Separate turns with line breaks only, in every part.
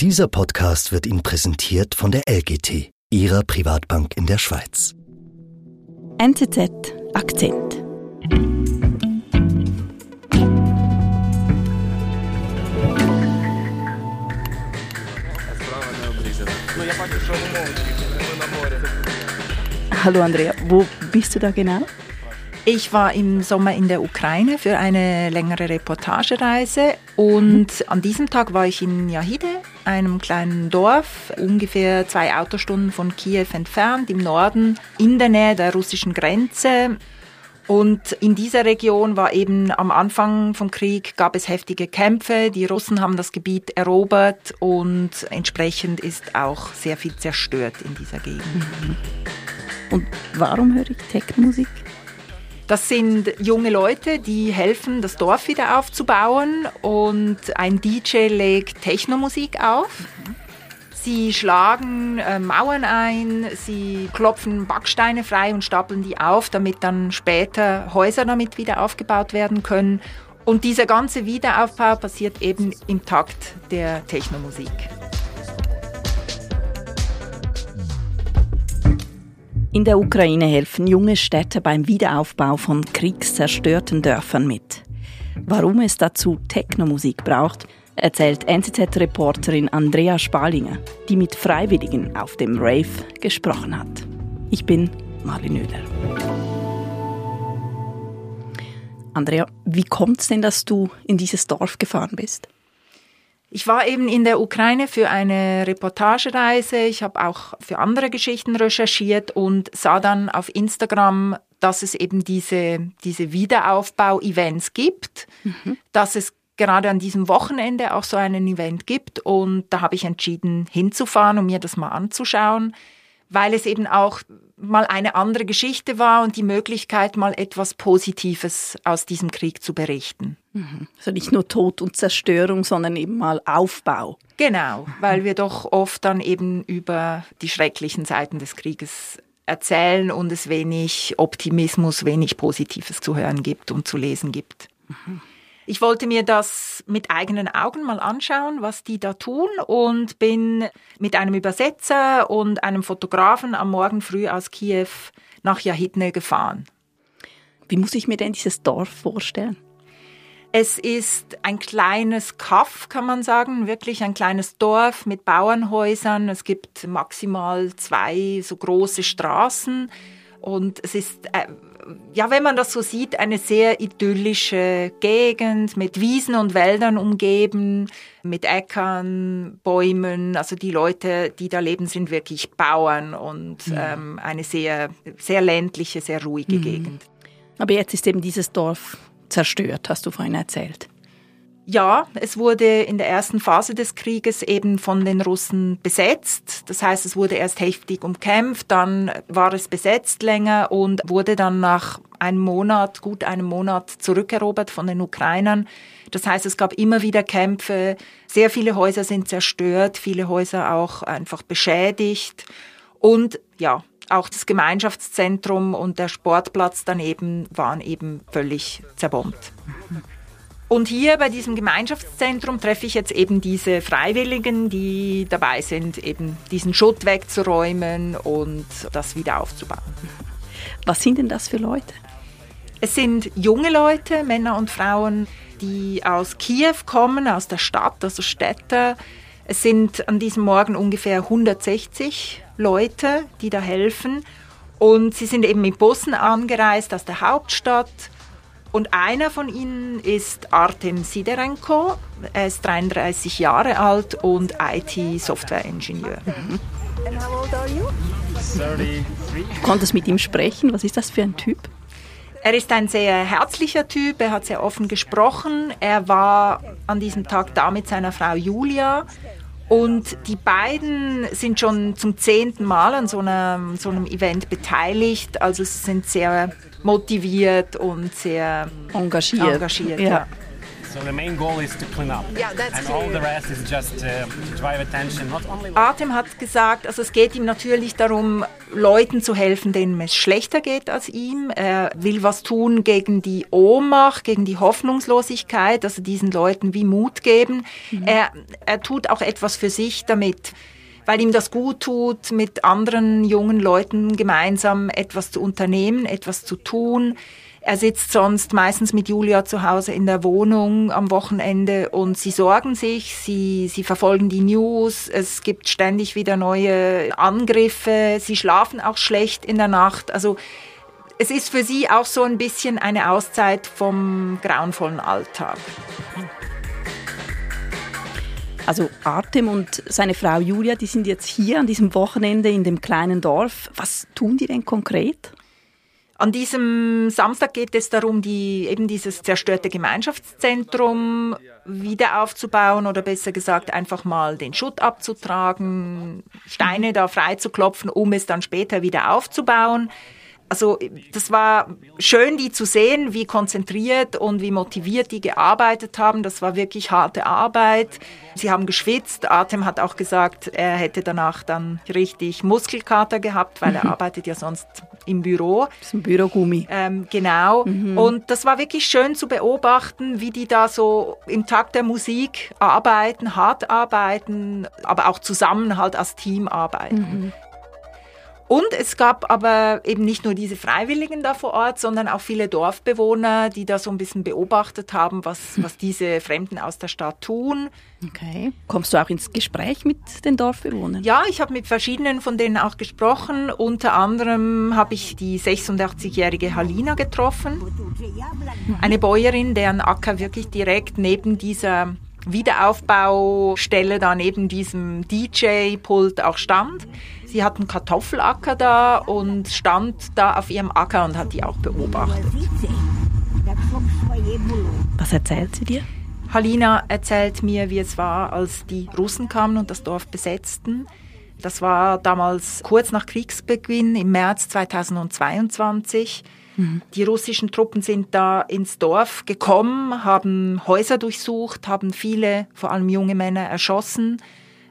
Dieser Podcast wird Ihnen präsentiert von der LGT, Ihrer Privatbank in der Schweiz.
NZZ Akzent. Hallo Andrea, wo bist du da genau?
Ich war im Sommer in der Ukraine für eine längere Reportagereise und an diesem Tag war ich in Yahide, einem kleinen Dorf, ungefähr zwei Autostunden von Kiew entfernt, im Norden, in der Nähe der russischen Grenze. Und in dieser Region war eben am Anfang vom Krieg gab es heftige Kämpfe. Die Russen haben das Gebiet erobert und entsprechend ist auch sehr viel zerstört in dieser Gegend.
Und warum höre ich Techno-Musik?
Das sind junge Leute, die helfen, das Dorf wieder aufzubauen und ein DJ legt Technomusik auf. Sie schlagen äh, Mauern ein, sie klopfen Backsteine frei und stapeln die auf, damit dann später Häuser damit wieder aufgebaut werden können. Und dieser ganze Wiederaufbau passiert eben im Takt der Technomusik.
In der Ukraine helfen junge Städte beim Wiederaufbau von kriegszerstörten Dörfern mit. Warum es dazu Technomusik braucht, erzählt NZZ-Reporterin Andrea Spalinger, die mit Freiwilligen auf dem Rave gesprochen hat. Ich bin Marlin Oehler. Andrea, wie kommt es denn, dass du in dieses Dorf gefahren bist?
Ich war eben in der Ukraine für eine Reportagereise. Ich habe auch für andere Geschichten recherchiert und sah dann auf Instagram, dass es eben diese, diese Wiederaufbau-Events gibt, mhm. dass es gerade an diesem Wochenende auch so einen Event gibt. Und da habe ich entschieden, hinzufahren, um mir das mal anzuschauen weil es eben auch mal eine andere Geschichte war und die Möglichkeit, mal etwas Positives aus diesem Krieg zu berichten.
Mhm. Also nicht nur Tod und Zerstörung, sondern eben mal Aufbau.
Genau, weil wir doch oft dann eben über die schrecklichen Seiten des Krieges erzählen und es wenig Optimismus, wenig Positives zu hören gibt und zu lesen gibt. Mhm. Ich wollte mir das mit eigenen Augen mal anschauen, was die da tun und bin mit einem Übersetzer und einem Fotografen am Morgen früh aus Kiew nach Jahidne gefahren.
Wie muss ich mir denn dieses Dorf vorstellen?
Es ist ein kleines Kaff, kann man sagen, wirklich ein kleines Dorf mit Bauernhäusern. Es gibt maximal zwei so große Straßen und es ist äh, ja, wenn man das so sieht, eine sehr idyllische Gegend mit Wiesen und Wäldern umgeben, mit Äckern, Bäumen. Also die Leute, die da leben, sind wirklich Bauern und mhm. ähm, eine sehr, sehr ländliche, sehr ruhige mhm. Gegend.
Aber jetzt ist eben dieses Dorf zerstört, hast du vorhin erzählt.
Ja, es wurde in der ersten Phase des Krieges eben von den Russen besetzt. Das heißt, es wurde erst heftig umkämpft, dann war es besetzt länger und wurde dann nach einem Monat, gut einem Monat zurückerobert von den Ukrainern. Das heißt, es gab immer wieder Kämpfe. Sehr viele Häuser sind zerstört, viele Häuser auch einfach beschädigt. Und ja, auch das Gemeinschaftszentrum und der Sportplatz daneben waren eben völlig zerbombt. Und hier bei diesem Gemeinschaftszentrum treffe ich jetzt eben diese Freiwilligen, die dabei sind, eben diesen Schutt wegzuräumen und das wieder aufzubauen.
Was sind denn das für Leute?
Es sind junge Leute, Männer und Frauen, die aus Kiew kommen, aus der Stadt, also Städte. Es sind an diesem Morgen ungefähr 160 Leute, die da helfen. Und sie sind eben mit Bussen angereist aus der Hauptstadt und einer von ihnen ist Artem Siderenko. Er ist 33 Jahre alt und IT-Software-Ingenieur. Mhm.
Du konntest mit ihm sprechen. Was ist das für ein Typ?
Er ist ein sehr herzlicher Typ, er hat sehr offen gesprochen. Er war an diesem Tag da mit seiner Frau Julia und die beiden sind schon zum zehnten Mal an so einem, so einem Event beteiligt. Also sie sind sehr motiviert und sehr
engagiert.
engagiert ja.
So the main goal is to clean up.
Yeah, that's
and all
clear.
the rest is just uh, drive attention, not only.
Artem hat gesagt, also es geht ihm natürlich darum, Leuten zu helfen, denen es schlechter geht als ihm. Er will was tun gegen die Ohnmacht, gegen die Hoffnungslosigkeit, also diesen Leuten wie Mut geben. Er, er tut auch etwas für sich damit weil ihm das gut tut, mit anderen jungen Leuten gemeinsam etwas zu unternehmen, etwas zu tun. Er sitzt sonst meistens mit Julia zu Hause in der Wohnung am Wochenende und sie sorgen sich, sie, sie verfolgen die News, es gibt ständig wieder neue Angriffe, sie schlafen auch schlecht in der Nacht. Also es ist für sie auch so ein bisschen eine Auszeit vom grauenvollen Alltag.
Also Artem und seine Frau Julia, die sind jetzt hier an diesem Wochenende in dem kleinen Dorf. Was tun die denn konkret?
An diesem Samstag geht es darum, die, eben dieses zerstörte Gemeinschaftszentrum wieder aufzubauen oder besser gesagt einfach mal den Schutt abzutragen, Steine da freizuklopfen, um es dann später wieder aufzubauen. Also das war schön, die zu sehen, wie konzentriert und wie motiviert die gearbeitet haben. Das war wirklich harte Arbeit. Sie haben geschwitzt. Atem hat auch gesagt, er hätte danach dann richtig Muskelkater gehabt, weil er arbeitet ja sonst im Büro.
Das ist ein Bürogummi.
Ähm, genau. Und das war wirklich schön zu beobachten, wie die da so im Takt der Musik arbeiten, hart arbeiten, aber auch zusammen halt als Team arbeiten. Und es gab aber eben nicht nur diese Freiwilligen da vor Ort, sondern auch viele Dorfbewohner, die da so ein bisschen beobachtet haben, was, was diese Fremden aus der Stadt tun.
Okay. Kommst du auch ins Gespräch mit den Dorfbewohnern?
Ja, ich habe mit verschiedenen von denen auch gesprochen. Unter anderem habe ich die 86-jährige Halina getroffen, eine Bäuerin, deren Acker wirklich direkt neben dieser Wiederaufbaustelle, da neben diesem DJ-Pult auch stand. Sie hat einen Kartoffelacker da und stand da auf ihrem Acker und hat die auch beobachtet.
Was erzählt sie dir?
Halina erzählt mir, wie es war, als die Russen kamen und das Dorf besetzten. Das war damals kurz nach Kriegsbeginn im März 2022. Die russischen Truppen sind da ins Dorf gekommen, haben Häuser durchsucht, haben viele, vor allem junge Männer, erschossen.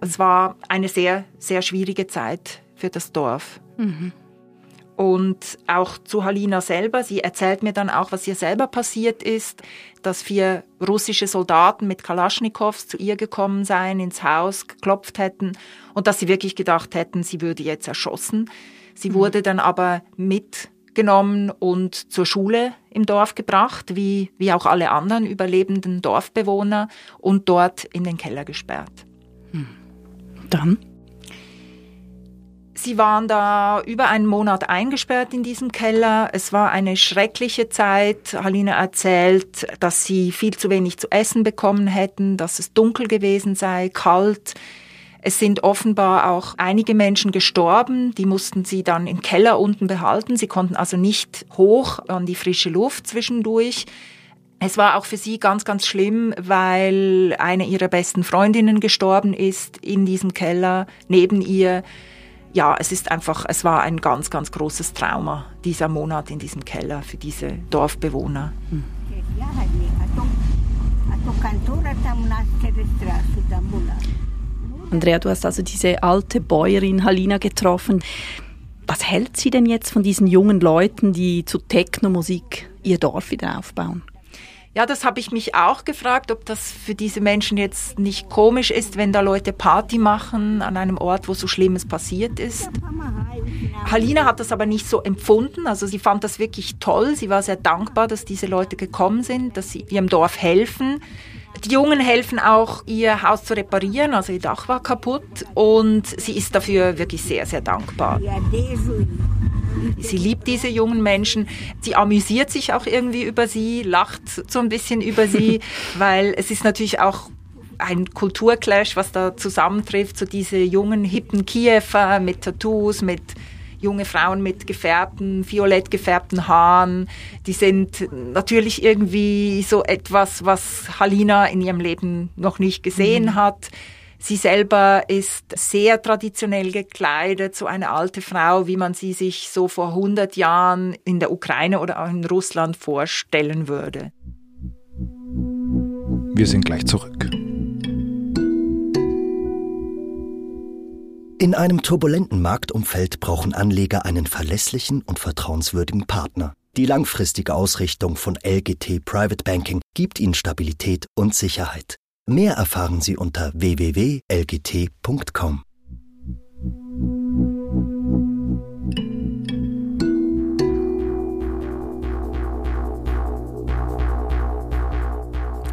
Es war eine sehr, sehr schwierige Zeit für das Dorf. Und auch zu Halina selber, sie erzählt mir dann auch, was ihr selber passiert ist, dass vier russische Soldaten mit Kalaschnikows zu ihr gekommen seien, ins Haus geklopft hätten und dass sie wirklich gedacht hätten, sie würde jetzt erschossen. Sie wurde dann aber mitgenommen und zur Schule im Dorf gebracht, wie, wie auch alle anderen überlebenden Dorfbewohner und dort in den Keller gesperrt.
Dann?
Sie waren da über einen Monat eingesperrt in diesem Keller. Es war eine schreckliche Zeit. Halina erzählt, dass sie viel zu wenig zu essen bekommen hätten, dass es dunkel gewesen sei, kalt. Es sind offenbar auch einige Menschen gestorben, die mussten sie dann im Keller unten behalten. Sie konnten also nicht hoch an die frische Luft zwischendurch. Es war auch für sie ganz, ganz schlimm, weil eine ihrer besten Freundinnen gestorben ist in diesem Keller neben ihr. Ja, es ist einfach, es war ein ganz, ganz großes Trauma, dieser Monat in diesem Keller für diese Dorfbewohner.
Andrea, du hast also diese alte Bäuerin Halina getroffen. Was hält sie denn jetzt von diesen jungen Leuten, die zu Technomusik ihr Dorf wieder aufbauen?
Ja, das habe ich mich auch gefragt, ob das für diese Menschen jetzt nicht komisch ist, wenn da Leute Party machen an einem Ort, wo so Schlimmes passiert ist. Halina hat das aber nicht so empfunden. Also sie fand das wirklich toll. Sie war sehr dankbar, dass diese Leute gekommen sind, dass sie ihrem Dorf helfen. Die Jungen helfen auch, ihr Haus zu reparieren, also ihr Dach war kaputt und sie ist dafür wirklich sehr, sehr dankbar. Sie liebt diese jungen Menschen. Sie amüsiert sich auch irgendwie über sie, lacht so ein bisschen über sie, weil es ist natürlich auch ein Kulturclash, was da zusammentrifft, so diese jungen, hippen Kiefer mit Tattoos, mit junge Frauen mit gefärbten, violett gefärbten Haaren. Die sind natürlich irgendwie so etwas, was Halina in ihrem Leben noch nicht gesehen hat. Sie selber ist sehr traditionell gekleidet, so eine alte Frau, wie man sie sich so vor 100 Jahren in der Ukraine oder auch in Russland vorstellen würde.
Wir sind gleich zurück.
In einem turbulenten Marktumfeld brauchen Anleger einen verlässlichen und vertrauenswürdigen Partner. Die langfristige Ausrichtung von LGT Private Banking gibt Ihnen Stabilität und Sicherheit. Mehr erfahren Sie unter www.lgt.com.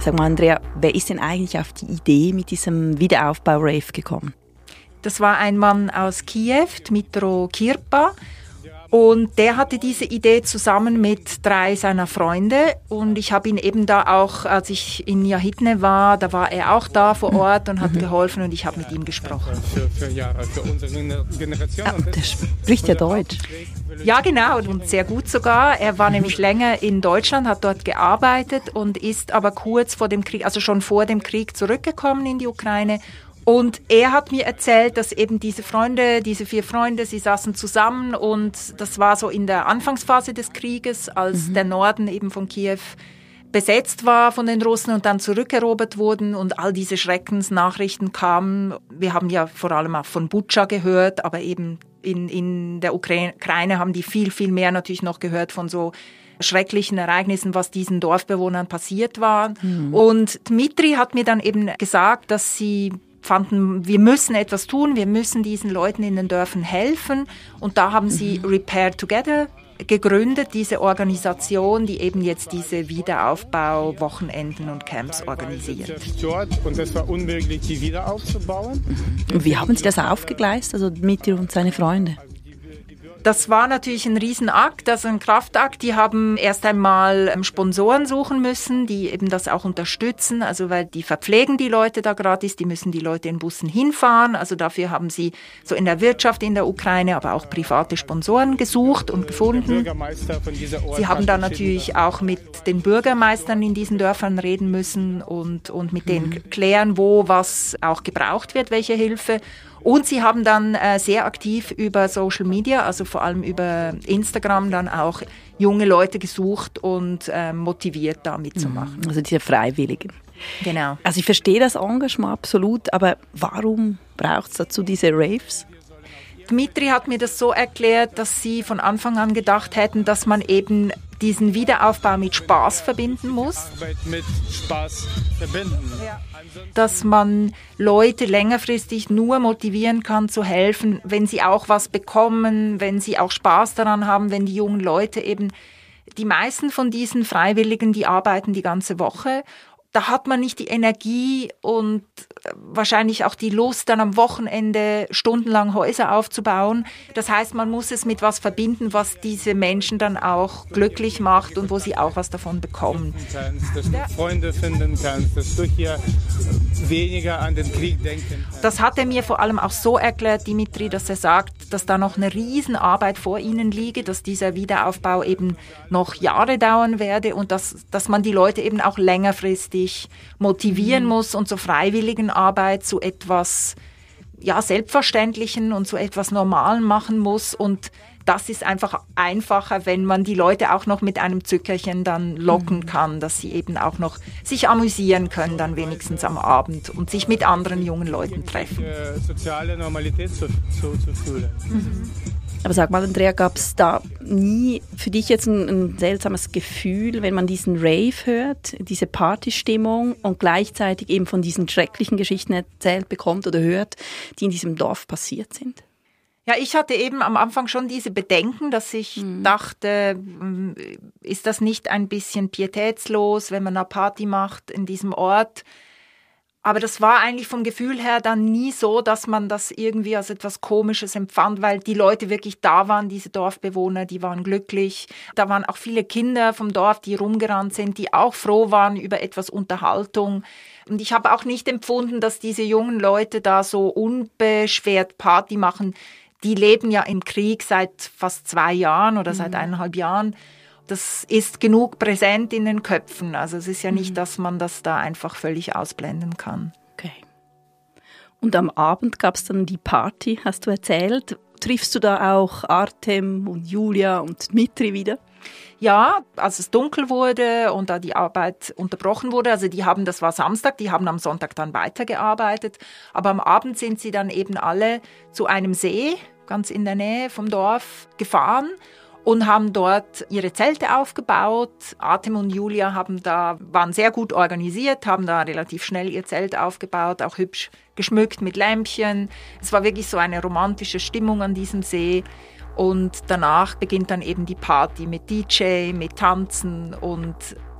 Sag mal, Andrea, wer ist denn eigentlich auf die Idee mit diesem Wiederaufbau-Rave gekommen?
Das war ein Mann aus Kiew, Dmitro Kirpa. Und der hatte diese Idee zusammen mit drei seiner Freunde. Und ich habe ihn eben da auch, als ich in Jahitne war, da war er auch da vor Ort und hat mhm. geholfen und ich habe mit ihm gesprochen. Für, für, ja, für unsere
Generation. Ja, der spricht ja Deutsch.
Ja, genau, und sehr gut sogar. Er war nämlich länger in Deutschland, hat dort gearbeitet und ist aber kurz vor dem Krieg, also schon vor dem Krieg zurückgekommen in die Ukraine und er hat mir erzählt, dass eben diese Freunde, diese vier Freunde, sie saßen zusammen und das war so in der Anfangsphase des Krieges, als mhm. der Norden eben von Kiew besetzt war von den Russen und dann zurückerobert wurden und all diese Schreckensnachrichten kamen. Wir haben ja vor allem auch von Butscha gehört, aber eben in, in der Ukraine haben die viel, viel mehr natürlich noch gehört von so schrecklichen Ereignissen, was diesen Dorfbewohnern passiert war. Mhm. Und Dmitri hat mir dann eben gesagt, dass sie fanden, wir müssen etwas tun, wir müssen diesen Leuten in den Dörfern helfen. Und da haben sie mhm. Repair Together gegründet, diese Organisation, die eben jetzt diese Wiederaufbau-Wochenenden und Camps organisiert.
Und es war unmöglich, die wieder aufzubauen.
Und wie haben Sie das aufgegleist, also Mitri und seine Freunde?
Das war natürlich ein Riesenakt, also ein Kraftakt. Die haben erst einmal ähm, Sponsoren suchen müssen, die eben das auch unterstützen. Also weil die verpflegen die Leute da gratis, die müssen die Leute in Bussen hinfahren. Also dafür haben sie so in der Wirtschaft in der Ukraine, aber auch private Sponsoren gesucht und gefunden. Sie haben dann natürlich auch mit den Bürgermeistern in diesen Dörfern reden müssen und, und mit denen mhm. klären, wo was auch gebraucht wird, welche Hilfe. Und sie haben dann äh, sehr aktiv über Social Media, also vor allem über Instagram, dann auch junge Leute gesucht und äh, motiviert, da mitzumachen.
Mhm. Also diese Freiwilligen.
Genau.
Also ich verstehe das Engagement absolut, aber warum braucht es dazu diese Raves?
Dmitri hat mir das so erklärt, dass sie von Anfang an gedacht hätten, dass man eben diesen Wiederaufbau mit Spaß verbinden muss. Spaß verbinden. Dass man Leute längerfristig nur motivieren kann zu helfen, wenn sie auch was bekommen, wenn sie auch Spaß daran haben, wenn die jungen Leute eben die meisten von diesen Freiwilligen, die arbeiten die ganze Woche da hat man nicht die Energie und äh, wahrscheinlich auch die Lust, dann am Wochenende stundenlang Häuser aufzubauen. Das heißt, man muss es mit was verbinden, was diese Menschen dann auch glücklich macht und wo sie auch was davon bekommen.
Kannst, dass du Freunde finden kannst, dass du hier weniger an den Krieg denken kannst.
Das hat er mir vor allem auch so erklärt, Dimitri, dass er sagt, dass da noch eine Riesenarbeit vor ihnen liege, dass dieser Wiederaufbau eben noch Jahre dauern werde und dass, dass man die Leute eben auch längerfristig motivieren mhm. muss und zur freiwilligen Arbeit zu etwas ja, Selbstverständlichen und zu etwas Normalen machen muss. Und das ist einfach einfacher, wenn man die Leute auch noch mit einem Zückerchen dann locken mhm. kann, dass sie eben auch noch sich amüsieren können, dann wenigstens am Abend und sich mit anderen jungen Leuten treffen.
Soziale Normalität zu, zu, zu fühlen. Mhm.
Aber sag mal, Andrea, gab es da nie für dich jetzt ein, ein, seltsames Gefühl, wenn man diesen Rave hört, diese Partystimmung und gleichzeitig eben von diesen schrecklichen Geschichten erzählt bekommt oder hört, die in diesem Dorf passiert sind?
Ja, ich hatte eben am Anfang schon diese Bedenken, dass ich mhm. dachte, hm, ist das nicht ein bisschen pietätslos, wenn man eine Party macht in diesem Ort? Aber das war eigentlich vom Gefühl her dann nie so, dass man das irgendwie als etwas Komisches empfand, weil die Leute wirklich da waren, diese Dorfbewohner, die waren glücklich. Da waren auch viele Kinder vom Dorf, die rumgerannt sind, die auch froh waren über etwas Unterhaltung. Und ich habe auch nicht empfunden, dass diese jungen Leute da so unbeschwert Party machen. Die leben ja im Krieg seit fast zwei Jahren oder mhm. seit eineinhalb Jahren das ist genug präsent in den Köpfen. Also es ist ja nicht, mhm. dass man das da einfach völlig ausblenden kann.
Okay. Und am Abend gab es dann die Party, hast du erzählt. triffst du da auch Artem und Julia und Dmitri wieder?
Ja, als es dunkel wurde und da die Arbeit unterbrochen wurde, also die haben, das war Samstag, die haben am Sonntag dann weitergearbeitet, aber am Abend sind sie dann eben alle zu einem See, ganz in der Nähe vom Dorf, gefahren und haben dort ihre Zelte aufgebaut. Atem und Julia haben da, waren sehr gut organisiert, haben da relativ schnell ihr Zelt aufgebaut, auch hübsch geschmückt mit Lämpchen. Es war wirklich so eine romantische Stimmung an diesem See. Und danach beginnt dann eben die Party mit DJ, mit Tanzen und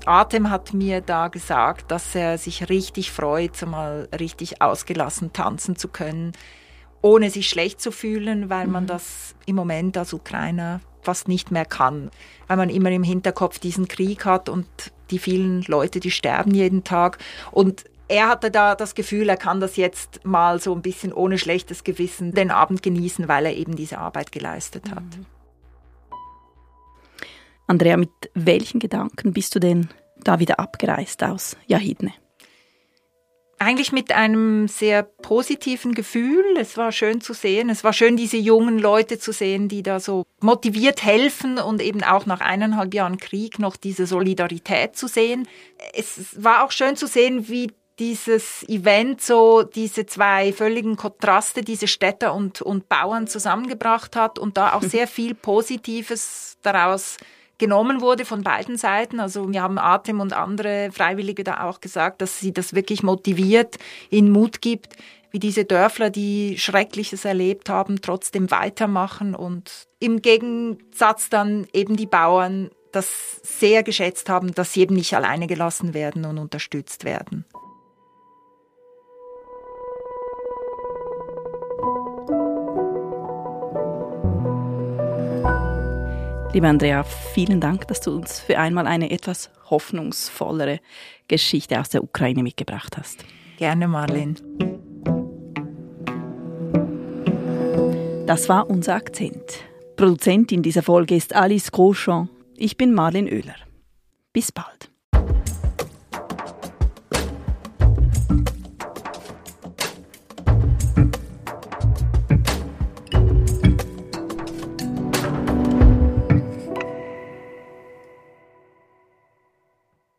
Atem hat mir da gesagt, dass er sich richtig freut, so mal richtig ausgelassen tanzen zu können, ohne sich schlecht zu fühlen, weil man mhm. das im Moment als Ukrainer fast nicht mehr kann, weil man immer im Hinterkopf diesen Krieg hat und die vielen Leute, die sterben jeden Tag. Und er hatte da das Gefühl, er kann das jetzt mal so ein bisschen ohne schlechtes Gewissen den Abend genießen, weil er eben diese Arbeit geleistet hat. Mhm.
Andrea, mit welchen Gedanken bist du denn da wieder abgereist aus Jahidne?
Eigentlich mit einem sehr positiven Gefühl. Es war schön zu sehen. Es war schön, diese jungen Leute zu sehen, die da so motiviert helfen und eben auch nach eineinhalb Jahren Krieg noch diese Solidarität zu sehen. Es war auch schön zu sehen, wie dieses Event so diese zwei völligen Kontraste, diese Städter und, und Bauern zusammengebracht hat und da auch sehr viel Positives daraus genommen wurde von beiden Seiten. Also wir haben Atem und andere Freiwillige da auch gesagt, dass sie das wirklich motiviert, ihnen Mut gibt, wie diese Dörfler, die Schreckliches erlebt haben, trotzdem weitermachen und im Gegensatz dann eben die Bauern das sehr geschätzt haben, dass sie eben nicht alleine gelassen werden und unterstützt werden.
Liebe Andrea, vielen Dank, dass du uns für einmal eine etwas hoffnungsvollere Geschichte aus der Ukraine mitgebracht hast.
Gerne, Marlene.
Das war unser Akzent. Produzentin dieser Folge ist Alice Groschon. Ich bin Marlene Oehler. Bis bald.